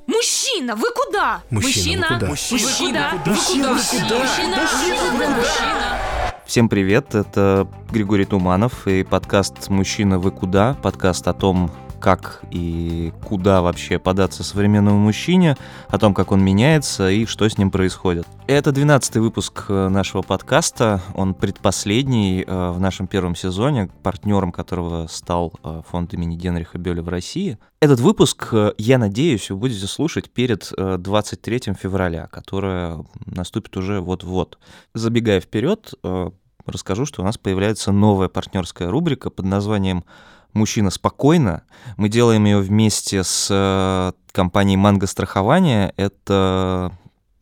Мужчина, вы куда? Мужчина, вы куда? Мужчина, Мужчина, вы куда? Мужчина, вы куда? Мужчина, Мужчина, мужчина. Всем привет, это Григорий Туманов и подкаст «Мужчина, вы куда?» Подкаст о том, как и куда вообще податься современному мужчине, о том, как он меняется и что с ним происходит. Это 12 выпуск э, нашего подкаста, он предпоследний э, в нашем первом сезоне, партнером которого стал э, фонд имени Генриха Бёля в России. Этот выпуск, я надеюсь, вы будете слушать перед э, 23 февраля, которое наступит уже вот-вот. Забегая вперед, расскажу, что у нас появляется новая партнерская рубрика под названием «Мужчина спокойно». Мы делаем ее вместе с э, компанией «Манго страхование». Это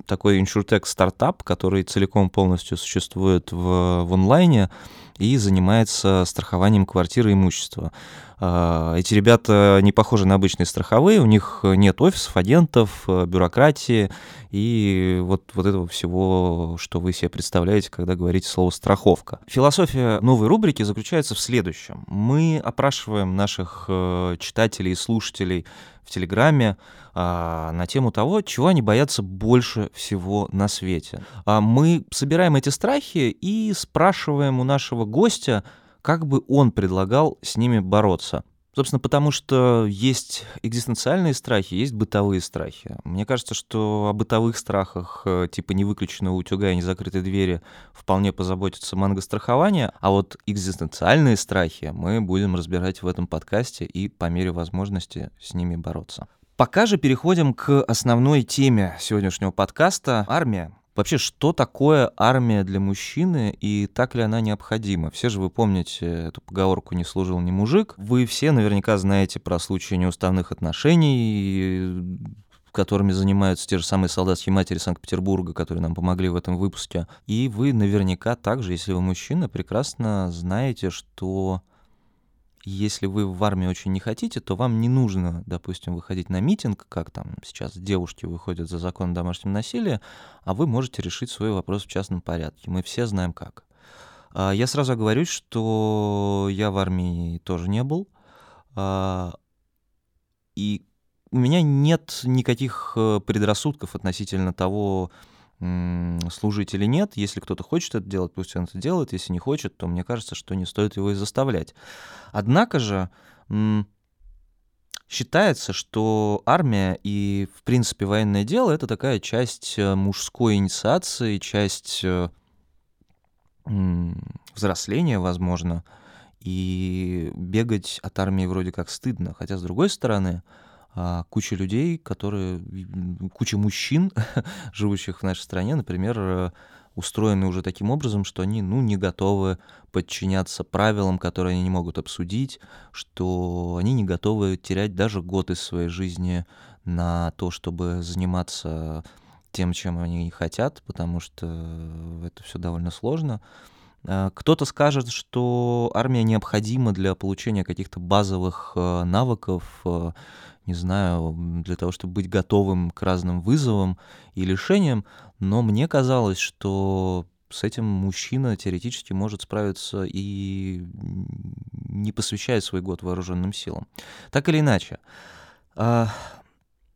такой иншуртек стартап, который целиком полностью существует в, в онлайне и занимается страхованием квартиры и имущества. А, Эти ребята не похожи на обычные страховые, у них нет офисов, агентов, э, бюрократии и вот, вот этого всего, что вы себе представляете, когда говорите слово «страховка». Философия новой рубрики заключается в следующем. Мы опрашиваем наших э, читателей и слушателей в Телеграме а, на тему того, чего они боятся больше всего на свете. А Мы собираем эти страхи и спрашиваем у нашего гостя, как бы он предлагал с ними бороться. Собственно, потому что есть экзистенциальные страхи, есть бытовые страхи. Мне кажется, что о бытовых страхах, э, типа невыключенного утюга и незакрытой двери, вполне позаботится манго-страхование, а вот экзистенциальные страхи мы будем разбирать в этом подкасте и по мере возможности с ними бороться. Пока же переходим к основной теме сегодняшнего подкаста — армия. Вообще, что такое армия для мужчины и так ли она необходима? Все же вы помните эту поговорку «не служил ни мужик». Вы все наверняка знаете про случаи неуставных отношений, которыми занимаются те же самые солдатские матери Санкт-Петербурга, которые нам помогли в этом выпуске. И вы наверняка также, если вы мужчина, прекрасно знаете, что если вы в армии очень не хотите, то вам не нужно, допустим, выходить на митинг, как там сейчас девушки выходят за закон о домашнем насилии, а вы можете решить свой вопрос в частном порядке. Мы все знаем как. А, Я сразу оговорюсь, что я в армии тоже не был. а, И у меня нет никаких э, предрассудков относительно того, служить или нет. Если кто-то хочет это делать, пусть он это делает. Если не хочет, то мне кажется, что не стоит его и заставлять. Однако же считается, что армия и, в принципе, военное дело — это такая часть э, мужской инициации, часть э, взросления, возможно, и бегать от армии вроде как стыдно. Хотя, с другой стороны, куча людей, которые, куча мужчин, живущих в нашей стране, например, э, устроены уже таким образом, что они, ну, не готовы подчиняться правилам, которые они не могут обсудить, что они не готовы терять даже год из своей жизни на то, чтобы заниматься тем, чем они хотят, потому что это все довольно сложно. А, Кто-то скажет, что армия необходима для получения каких-то базовых э, навыков, э, не знаю, для того, чтобы быть готовым к разным вызовам и лишениям, но мне казалось, что с этим мужчина теоретически может справиться и не посвящая свой год вооруженным силам. Так или иначе, а,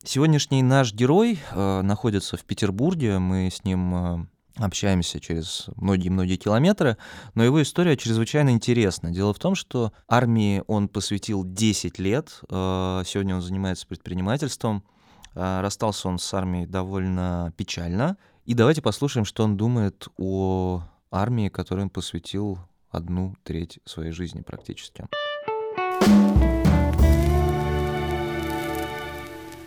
сегодняшний наш герой э, находится в Петербурге, мы с ним э, общаемся через многие-многие километры, но его история чрезвычайно интересна. Дело в том, что армии он посвятил 10 лет, э, сегодня он занимается предпринимательством, Э, расстался он с армией довольно печально, и давайте послушаем, что он думает о армии, которой он посвятил одну треть своей жизни практически.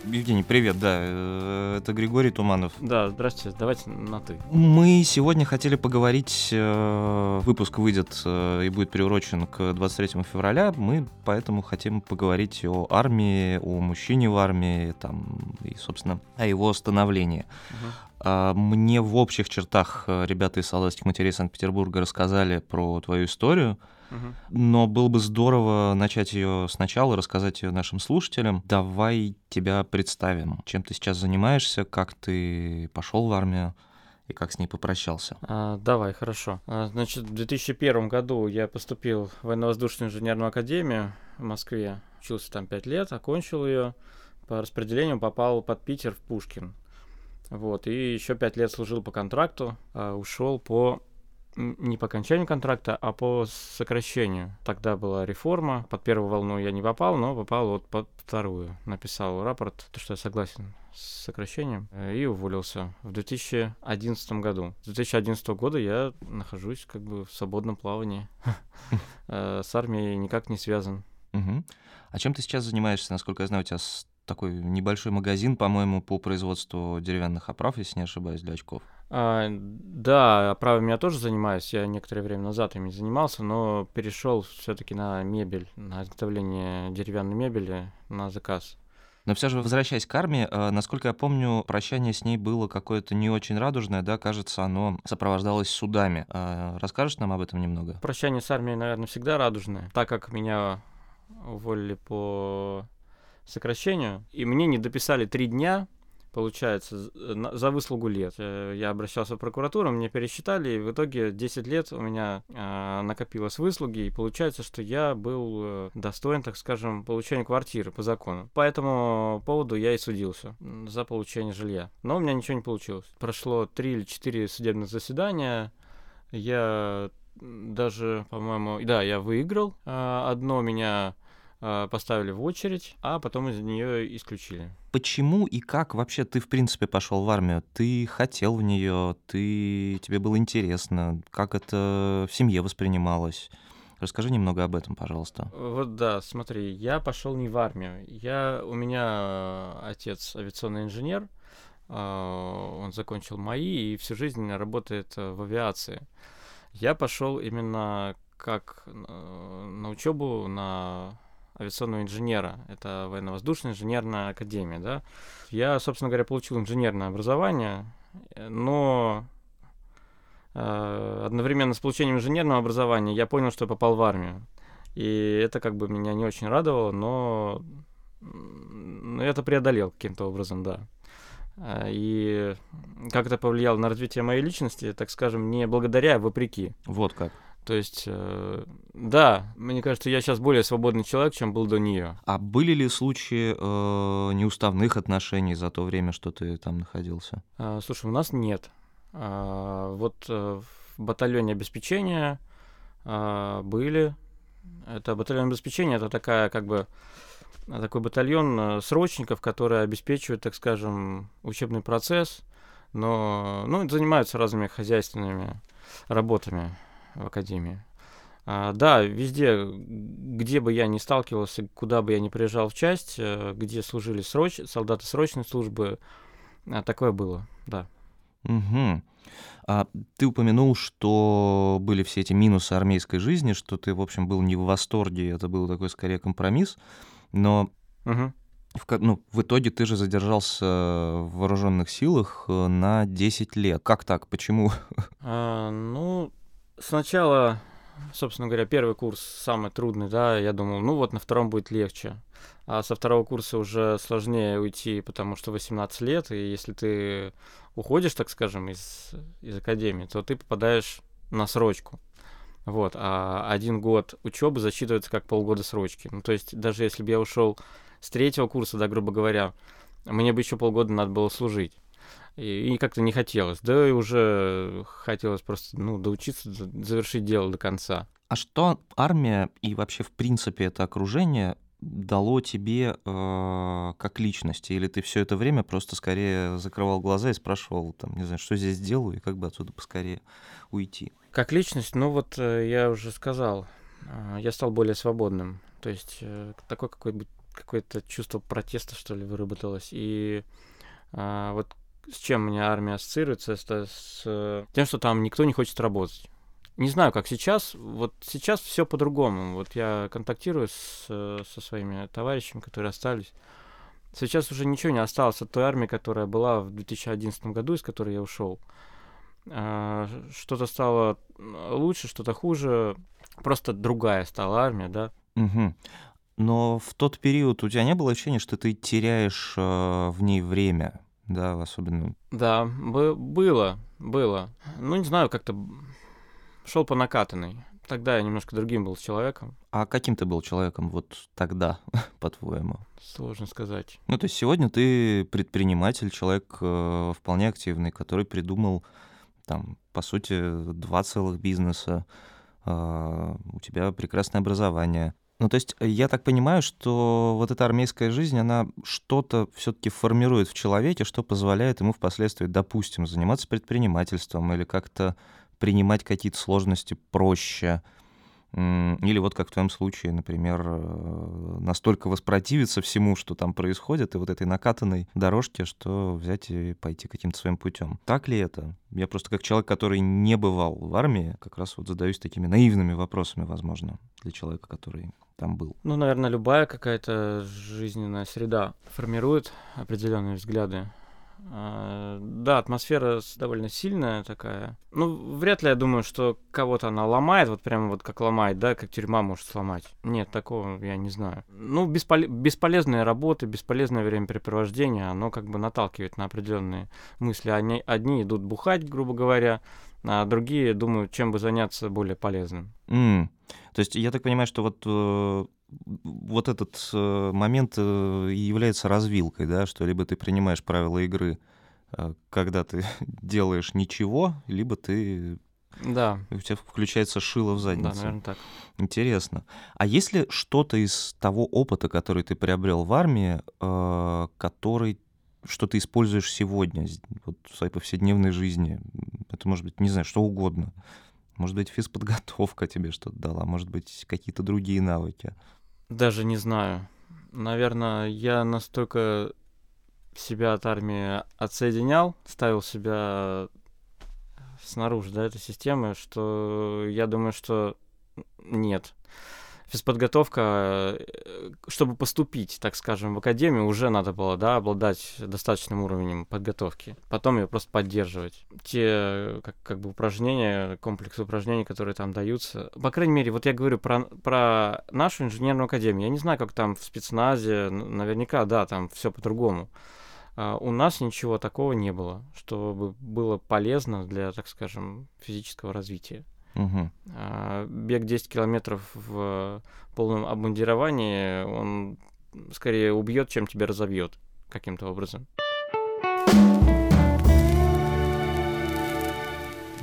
Евгений, привет, да, э, это Григорий Туманов. Да, здравствуйте, давайте на ты. Мы сегодня хотели поговорить, э, выпуск выйдет э, и будет приурочен к 23 февраля, мы поэтому хотим поговорить о армии, о мужчине в армии, там, и, собственно, о его становлении. А, Мне в общих чертах э, ребята из солдатских матерей Санкт-Петербурга рассказали про твою историю, Мгм. но было бы здорово начать ее сначала, рассказать ее нашим слушателям. Давай тебя представим. Чем ты сейчас занимаешься, как ты пошел в армию и как с ней попрощался. А, давай, хорошо. А, значит, в 2001 году я поступил в военно-воздушную инженерную академию в Москве. Учился там 5 лет, окончил ее. По распределению попал под Питер в Пушкин. Вот, и еще 5 лет служил по контракту, а ушел по не по окончанию контракта, а по сокращению. Тогда была реформа. Под первую волну я не попал, но попал вот под вторую. Написал рапорт, то, что я согласен с сокращением, э, и уволился в 2011 году. С 2011 года я нахожусь как бы в свободном плавании. Э, с армией никак не связан. А чем ты сейчас занимаешься? Насколько я знаю, у тебя такой небольшой магазин, по-моему, по производству деревянных оправ, если не ошибаюсь, для очков. А, да, оправами я тоже занимаюсь. Я некоторое время назад ими занимался, но перешел все-таки на мебель, на изготовление деревянной мебели на заказ. Но все же, возвращаясь к армии, э, насколько я помню, прощание с ней было какое-то не очень радужное, да, кажется, оно сопровождалось судами. Э, расскажешь нам об этом немного? Прощание с армией, наверное, всегда радужное, так как меня уволили по сокращению, и мне не дописали три дня получается, за выслугу лет. Э, я обращался в прокуратуру, мне пересчитали, и в итоге 10 лет у меня э, накопилось выслуги, и получается, что я был э, достоин, так скажем, получения квартиры по закону. По этому поводу я и судился за получение жилья. Но у меня ничего не получилось. Прошло 3 или 4 судебных заседания, я даже, по-моему, да, я выиграл. Э, одно меня э, поставили в очередь, а потом из нее исключили почему и как вообще ты, в принципе, пошел в армию? Ты хотел в нее, ты... тебе было интересно, как это в семье воспринималось? Расскажи немного об этом, пожалуйста. Вот да, смотри, я пошел не в армию. Я, у меня отец авиационный инженер, а, он закончил МАИ и всю жизнь работает в авиации. Я пошел именно как э, на учебу на авиационного инженера. Это военно-воздушная инженерная академия, да. Я, собственно говоря, получил инженерное образование, но э, одновременно с получением инженерного образования я понял, что я попал в армию. И это как бы меня не очень радовало, но, но это преодолел каким-то образом, да. Э, и как это повлияло на развитие моей личности, так скажем, не благодаря, а вопреки. Вот как. То есть, э, да, мне кажется, я сейчас более свободный человек, чем был до нее. А были ли случаи э, неуставных отношений за то время, что ты там находился? А, слушай, у нас нет. А, вот э, в батальоне обеспечения а, были. Это батальон обеспечения, это такая как бы такой батальон э, срочников, которые обеспечивают, так скажем, учебный процесс, но ну, занимаются разными хозяйственными работами в академии. А, да, везде, где бы я ни сталкивался, куда бы я ни приезжал в часть, э, где служили сроч... солдаты срочной службы, а, такое было, да. Угу. А ты упомянул, что были все эти минусы армейской жизни, что ты, в общем, был не в восторге, это был такой скорее компромисс, но угу. в, ну, в итоге ты же задержался в вооруженных силах э, на 10 лет. Как так? Почему? А, ну, сначала, собственно говоря, первый курс самый трудный, да, я думал, ну вот на втором будет легче. А со второго курса уже сложнее уйти, потому что 18 лет, и если ты уходишь, так скажем, из, из академии, то ты попадаешь на срочку. Вот, а один год учебы засчитывается как полгода срочки. Ну, то есть, даже если бы я ушел с третьего курса, да, грубо говоря, мне бы еще полгода надо было служить. И, и как-то не хотелось. Да и уже хотелось просто, ну, доучиться, завершить дело до конца. А что армия и вообще, в принципе, это окружение дало тебе э, как личности? Или ты все это время просто скорее закрывал глаза и спрашивал, там, не знаю, что здесь делаю и как бы отсюда поскорее уйти? Как личность, ну вот э, я уже сказал, э, я стал более свободным. То есть э, такое какое-то какое-то чувство протеста, что ли, выработалось. И э, вот с чем у меня армия ассоциируется, это с тем, что там никто не хочет работать. Не знаю, как сейчас. Вот сейчас все по-другому. Вот я контактирую с, со своими товарищами, которые остались. Сейчас уже ничего не осталось от той армии, которая была в 2011 году, из которой я ушел. А, что-то стало лучше, что-то хуже. Просто другая стала армия, да. Угу. Но в тот период у тебя не было ощущения, что ты теряешь э, в ней время? Да, особенно. Да, бы- было, было. Ну, не знаю, как-то шел по накатанной. Тогда я немножко другим был человеком. А каким ты был человеком вот тогда, по-твоему? Сложно сказать. Ну, то есть сегодня ты предприниматель, человек э, вполне активный, который придумал, там, по сути, два целых бизнеса, э, у тебя прекрасное образование. Ну, то есть я так понимаю, что вот эта армейская жизнь, она что-то все-таки формирует в человеке, что позволяет ему впоследствии, допустим, заниматься предпринимательством или как-то принимать какие-то сложности проще. Или вот как в твоем случае, например, э, настолько воспротивиться всему, что там происходит, и вот этой накатанной дорожке, что взять и пойти каким-то своим путем. Так ли это? Я просто как человек, который не бывал в армии, как раз вот задаюсь такими наивными вопросами, возможно, для человека, который там был. Ну, наверное, любая какая-то жизненная среда формирует определенные взгляды. А, Да, атмосфера довольно сильная такая. Ну, вряд ли я думаю, что кого-то она ломает, вот прямо вот как ломает, да, как тюрьма может сломать. Нет, такого я не знаю. Ну, бесполе- бесполезные работы, бесполезное времяпрепровождение, оно как бы наталкивает на определенные мысли. Они, одни идут бухать, грубо говоря, а другие думают, чем бы заняться более полезным. М. То есть я так понимаю, что вот, э, вот этот э, момент э, является развилкой, да, что либо ты принимаешь правила игры, когда ты делаешь ничего, либо ты Да, у тебя включается шило в да, заднице. наверное, так. Интересно. А есть ли что-то из того опыта, который ты приобрел в армии, который что ты используешь сегодня, вот в своей повседневной жизни? Это может быть, не знаю, что угодно. Может быть, физподготовка тебе что-то дала, может быть, какие-то другие навыки. Даже не знаю. Наверное, я настолько себя от армии отсоединял, ставил себя снаружи, да, этой системы, что я думаю, что нет. Физподготовка, э, чтобы поступить, так скажем, в академию, уже надо было, да, обладать достаточным уровнем подготовки. Потом ее просто поддерживать. Те, как, как бы, упражнения, комплекс упражнений, которые там даются. По крайней мере, вот я говорю про, про нашу инженерную академию. Я не знаю, как там в спецназе, наверняка, да, там все по-другому. А, У нас ничего такого не было, чтобы было полезно для, так скажем, физического развития. А, Бег 10 километров в полном обмундировании, он скорее убьет, чем тебя разобьет каким-то образом.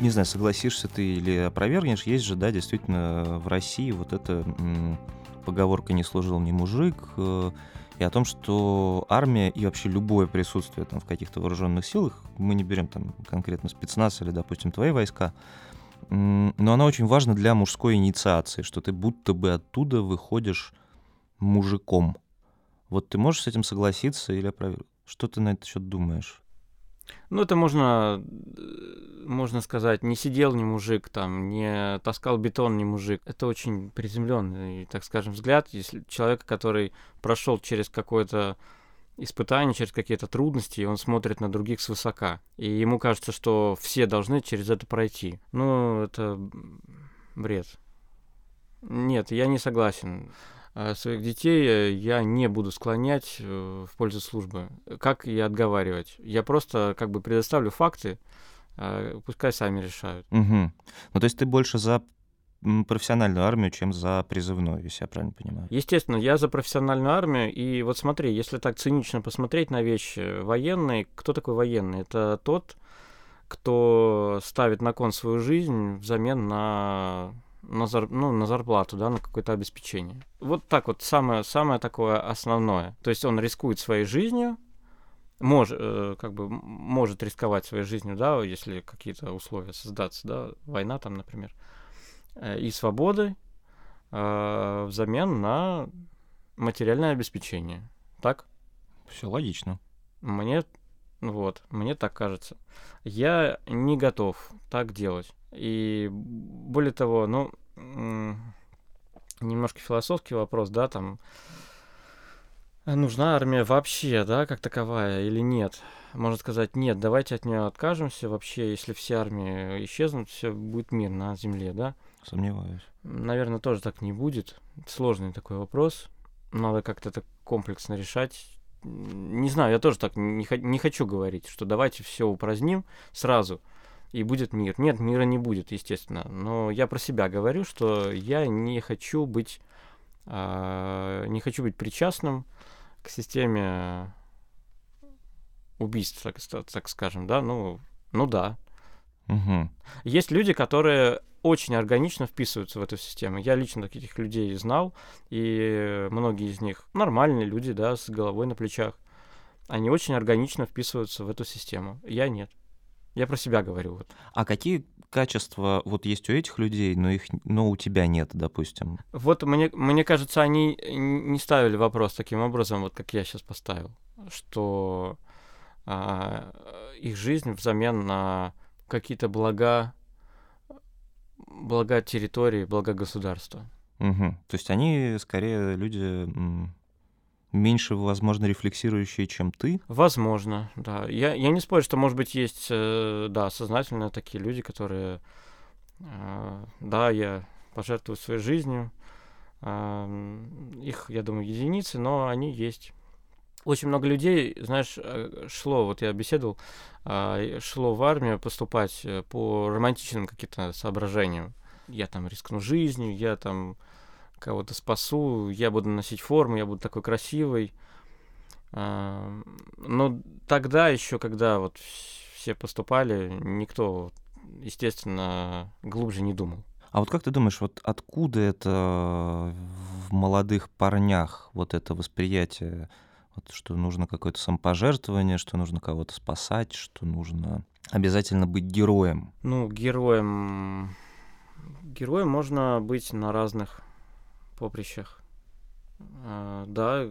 Не знаю, согласишься ты или опровергнешь, есть же, да, действительно, в России вот эта поговорка «не служил ни мужик», э, и о том, что армия и вообще любое присутствие там в каких-то вооруженных силах, мы не берем там конкретно спецназ или, допустим, твои войска, но она очень важна для мужской инициации, что ты будто бы оттуда выходишь мужиком. Вот ты можешь с этим согласиться или опровергнуть? Что ты на этот счет думаешь? Ну, это можно, можно сказать, не сидел ни мужик там, не таскал бетон ни мужик. Это очень приземленный, так скажем, взгляд. Если человека, который прошел через какое-то испытание, через какие-то трудности, и он смотрит на других свысока. И ему кажется, что все должны через это пройти. Ну, это бред. Нет, я не согласен. А Своих детей э, я не буду склонять э, в пользу службы. Как и отговаривать. Я просто как бы предоставлю факты, а пускай сами решают. Мгм. Ну, то есть ты больше за профессиональную армию, чем за призывную, если я правильно понимаю. Естественно, я за профессиональную армию, и вот смотри, если так цинично посмотреть на вещи, военный, кто такой военный? Это тот, кто ставит на кон свою жизнь взамен на, на, зар- ну, на зарплату, да, на какое-то обеспечение. Вот так вот, самое, самое такое основное. То есть он рискует своей жизнью, может, э, как бы может рисковать своей жизнью, да, если какие-то условия создаться, да, война там, например, э, и свободой, э, взамен на материальное обеспечение. Так? Все логично. Мне вот, мне так кажется. Я не готов так делать. И более того, ну, немножко философский вопрос, да, там, нужна армия вообще, да, как таковая или нет? Можно сказать, нет, давайте от нее откажемся вообще, если все армии исчезнут, все будет мир на земле, да? Сомневаюсь. Наверное, тоже так не будет. Сложный такой вопрос. Надо как-то это комплексно решать. не знаю, я тоже так не, не хочу говорить, что давайте все упраздним сразу, и будет мир. Нет, мира не будет, естественно. Но я про себя говорю, что я не хочу быть, э, не хочу быть причастным к системе убийств, так, так скажем, да, ну, ну да. Угу. Есть люди, которые очень органично вписываются в эту систему. Я лично таких людей знал, и многие из них нормальные люди, да, с головой на плечах. Они очень органично вписываются в эту систему. Я нет. Я про себя говорю. Вот. А какие качества вот есть у этих людей, но их, но у тебя нет, допустим? Вот мне, мне кажется, они не ставили вопрос таким образом, вот как я сейчас поставил, что а, их жизнь взамен на какие-то блага, блага территории, блага государства. Угу. То есть они скорее люди меньше, возможно, рефлексирующие, чем ты? Возможно, да. Я, я не спорю, что, может быть, есть, э, да, сознательно такие люди, которые, э, да, я пожертвую своей жизнью. Э, их, я думаю, единицы, но они есть. Очень много людей, знаешь, шло, вот я беседовал, шло в армию поступать по романтичным каким-то соображениям. Я там рискну жизнью, я там кого-то спасу, я буду носить форму, я буду такой красивый. А, но тогда еще, когда вот все поступали, никто, естественно, глубже не думал. А вот как ты думаешь, вот откуда это в молодых парнях вот это восприятие, вот, что нужно какое-то самопожертвование, что нужно кого-то спасать, что нужно обязательно быть героем? Ну, героем... Героем можно быть на разных поприщах. А, да,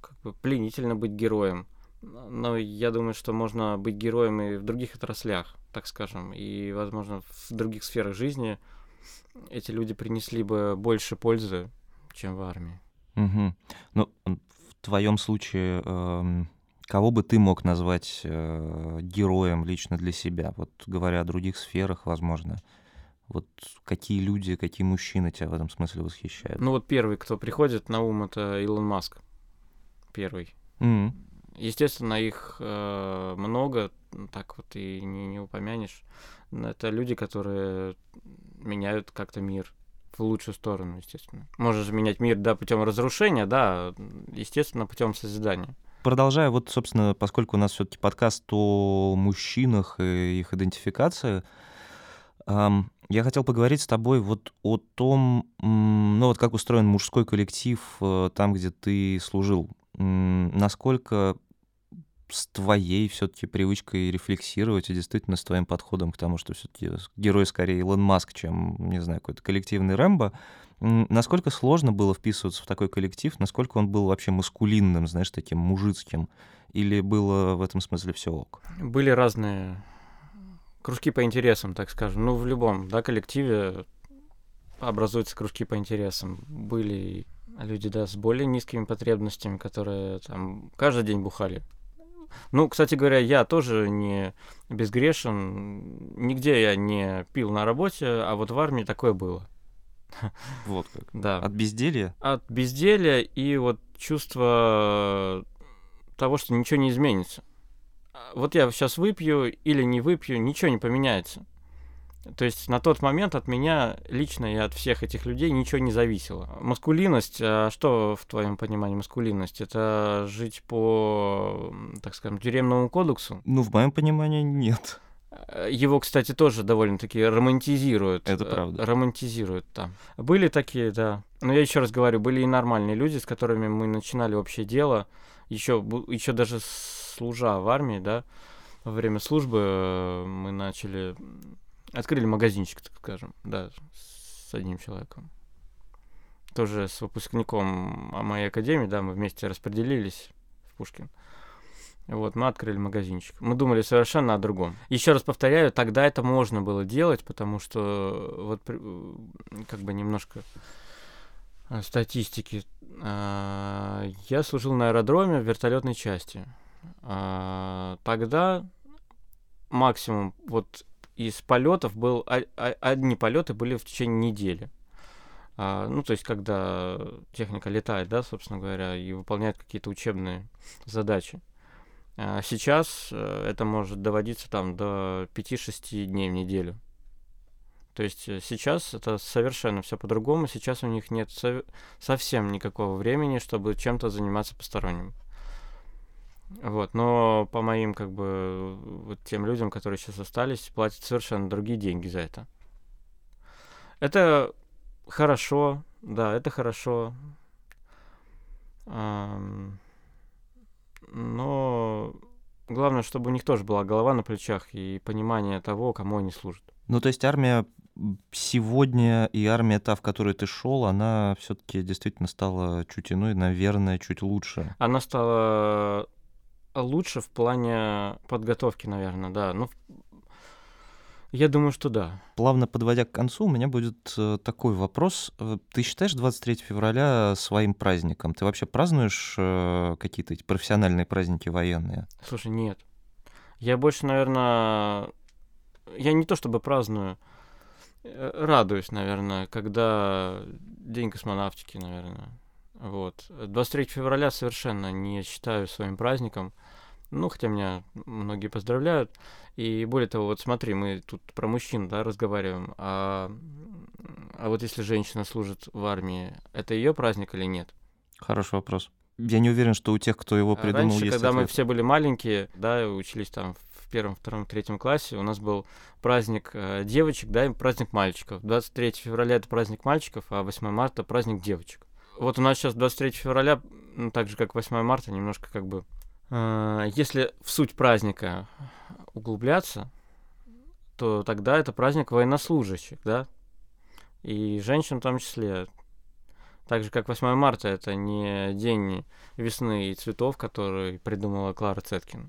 как бы пленительно быть героем. Но я думаю, что можно быть героем и в других отраслях, так скажем. И, возможно, в других сферах жизни эти люди принесли бы больше пользы, чем в армии. Угу. Ну, в твоем случае, э, кого бы ты мог назвать э, героем лично для себя? Вот говоря о других сферах, возможно. Вот какие люди, какие мужчины тебя в этом смысле восхищают? Ну вот первый, кто приходит на ум, это Илон Маск. Первый. Mm-hmm. Естественно, их э, много, так вот и не, не упомянешь. Это люди, которые меняют как-то мир в лучшую сторону, естественно. Можешь менять мир, да, путем разрушения, да, естественно, путем созидания. Продолжая, вот, собственно, поскольку у нас все-таки подкаст о мужчинах и их идентификации, я хотел поговорить с тобой вот о том, ну вот как устроен мужской коллектив э, там, где ты служил. Насколько с твоей все-таки привычкой рефлексировать и действительно с твоим подходом к тому, что все-таки герой скорее Илон Маск, чем, не знаю, какой-то коллективный Рэмбо, насколько сложно было вписываться в такой коллектив, насколько он был вообще маскулинным, знаешь, таким мужицким, или было в этом смысле все ок? Были разные кружки по интересам, так скажем. Ну, в любом, да, коллективе образуются кружки по интересам. Были люди, да, с более низкими потребностями, которые там каждый день бухали. Ну, кстати говоря, я тоже не безгрешен. Нигде я не пил на работе, а вот в армии такое было. Вот как. Да. От безделья? От безделья и вот чувство того, что ничего не изменится вот я сейчас выпью или не выпью, ничего не поменяется. То есть на тот момент от меня лично и от всех этих людей ничего не зависело. Маскулинность, а что в твоем понимании маскулинность? Это жить по, так скажем, тюремному кодексу? Ну, в моем понимании нет. Его, кстати, тоже довольно-таки романтизируют. Это правда. Романтизируют там. Были такие, да. Но я еще раз говорю, были и нормальные люди, с которыми мы начинали общее дело. Еще, еще даже служа в армии, да, во время службы э, мы начали... Открыли магазинчик, так скажем, да, с одним человеком. Тоже с выпускником моей академии, да, мы вместе распределились в Пушкин. Вот, мы открыли магазинчик. Мы думали совершенно о другом. Еще раз повторяю, тогда это можно было делать, потому что вот э, как бы немножко э, статистики. А, я служил на аэродроме в вертолетной части. А, тогда максимум вот из полетов был одни полеты были в течение недели. А, ну, то есть, когда техника летает, да, собственно говоря, и выполняет какие-то учебные задачи. А сейчас э, это может доводиться там до 5-6 дней в неделю. То есть э, сейчас это совершенно все по-другому. Сейчас у них нет сов- совсем никакого времени, чтобы чем-то заниматься посторонним. Вот, но по моим, как бы, вот тем людям, которые сейчас остались, платят совершенно другие деньги за это. Это хорошо, да, это хорошо. Но главное, чтобы у них тоже была голова на плечах и понимание того, кому они служат. Ну, то есть армия сегодня и армия та, в которую ты шел, она все-таки действительно стала чуть иной, наверное, чуть лучше. Она стала лучше в плане подготовки, наверное, да. Ну, я думаю, что да. Плавно подводя к концу, у меня будет э, такой вопрос. Э, Ты считаешь 23 февраля своим праздником? Ты вообще празднуешь э, какие-то эти профессиональные праздники военные? Слушай, нет. Я больше, наверное, я не то чтобы праздную, радуюсь, наверное, когда День космонавтики, наверное. Вот. 23 февраля совершенно не считаю своим праздником. Ну, хотя меня многие поздравляют. И более того, вот смотри, мы тут про мужчин, да, разговариваем. А, а вот если женщина служит в армии, это ее праздник или нет? Хороший вопрос. Я не уверен, что у тех, кто его А придумал, Раньше, есть когда мы ответ. все были маленькие, да, учились там в первом, втором, третьем классе, у нас был праздник э, девочек, да, и праздник мальчиков. 23 февраля это праздник мальчиков, а 8 марта праздник девочек. Вот у нас сейчас 23 февраля, так же как 8 марта, немножко как бы... э, если в суть праздника углубляться, то тогда это праздник военнослужащих, да, и женщин в том числе. Так же, как 8 марта, это не день весны и цветов, который придумала Клара Цеткин.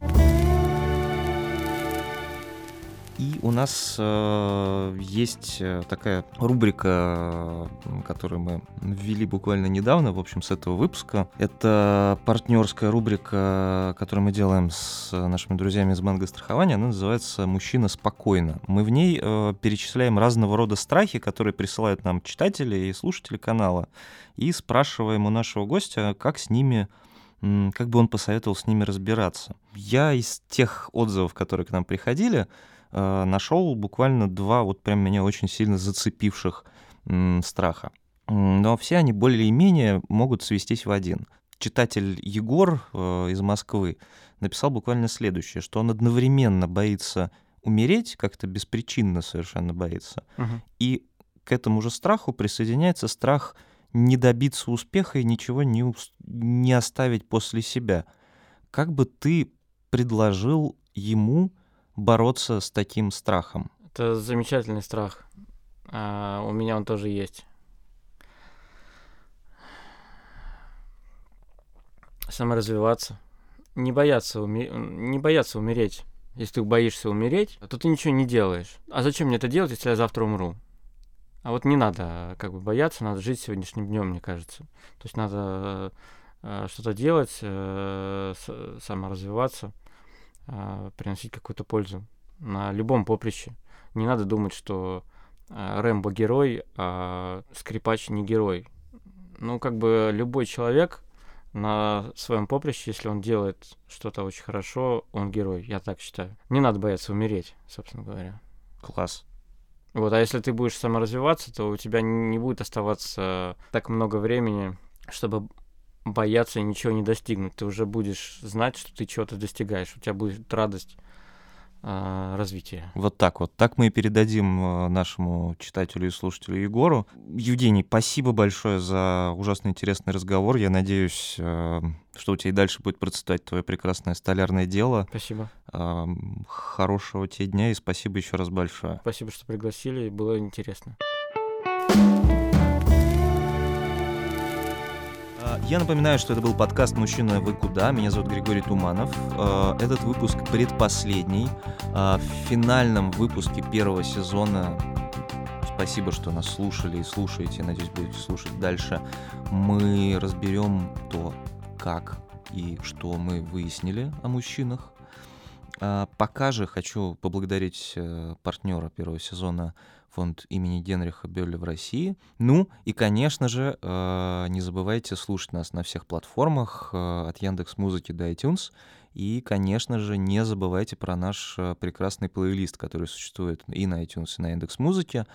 И у нас э, есть э, такая рубрика, э, которую мы ввели буквально недавно, в общем, с этого выпуска. Это партнерская рубрика, которую мы делаем с нашими друзьями из Манго страхования. Она называется «Мужчина спокойно». Мы в ней э, перечисляем разного рода страхи, которые присылают нам читатели и слушатели канала, и спрашиваем у нашего гостя, как с ними как бы он посоветовал с ними разбираться. Я из тех отзывов, которые к нам приходили, нашел буквально два вот прям меня очень сильно зацепивших страха. Но все они более-менее могут свестись в один. Читатель Егор э, из Москвы написал буквально следующее, что он одновременно боится умереть, как-то беспричинно совершенно боится, Мгм. и к этому же страху присоединяется страх не добиться успеха и ничего не, не оставить после себя. Как бы ты предложил ему бороться с таким страхом? Это замечательный страх. А, у меня он тоже есть. Саморазвиваться. Не бояться, уме- не бояться умереть. Если ты боишься умереть, то ты ничего не делаешь. А зачем мне это делать, если я завтра умру? А вот не надо как бы бояться, надо жить сегодняшним днем, мне кажется. То есть надо э, что-то делать, э, саморазвиваться, э, приносить какую-то пользу на любом поприще. Не надо думать, что э, Рэмбо герой, а скрипач не герой. Ну, как бы любой человек на своем поприще, если он делает что-то очень хорошо, он герой, я так считаю. Не надо бояться умереть, собственно говоря. Класс. Вот, а если ты будешь саморазвиваться, то у тебя не будет оставаться так много времени, чтобы бояться и ничего не достигнуть. Ты уже будешь знать, что ты чего-то достигаешь. У тебя будет радость а, развития. Вот так вот. Так мы и передадим э, нашему читателю и слушателю Егору. Евгений, спасибо большое за ужасно интересный разговор. Я надеюсь, э, что у тебя и дальше будет процветать твое прекрасное столярное дело. Спасибо. Эм, Хорошего тебе дня и спасибо еще раз большое. Спасибо, что пригласили, было интересно. Я напоминаю, что это был подкаст «Мужчина, вы куда?». Меня зовут Григорий Туманов. А, Этот выпуск предпоследний. А, В финальном выпуске первого сезона Спасибо, что нас слушали и слушаете. Надеюсь, будете слушать дальше. Мы разберем то, как и что мы выяснили о мужчинах. А, Пока же хочу поблагодарить партнера первого сезона фонд имени Генриха Бёля в России. Ну и, конечно же, э, не забывайте слушать нас на всех платформах, э, от Яндекс Музыки до iTunes. И, конечно же, не забывайте про наш э, прекрасный плейлист, который существует и на iTunes, и на Яндекс Музыке,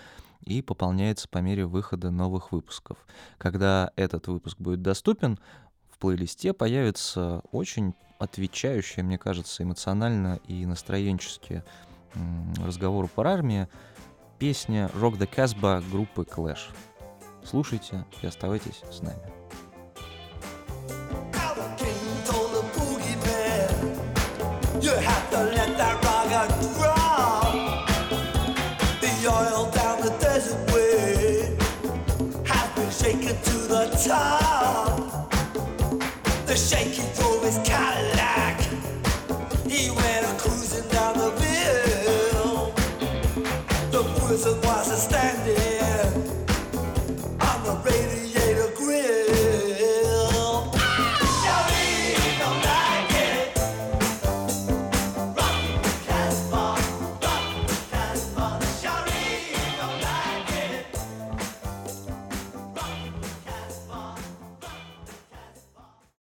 и пополняется по мере выхода новых выпусков. Когда этот выпуск будет доступен, в плейлисте появится очень отвечающая, мне кажется, эмоционально и настроенчески разговору по армии песня «Rock the Casbah» группы Clash. Слушайте и оставайтесь с нами. You have to let that rock drop. The oil down the desert way has been shaken to the top. The shaky drove his Cadillac.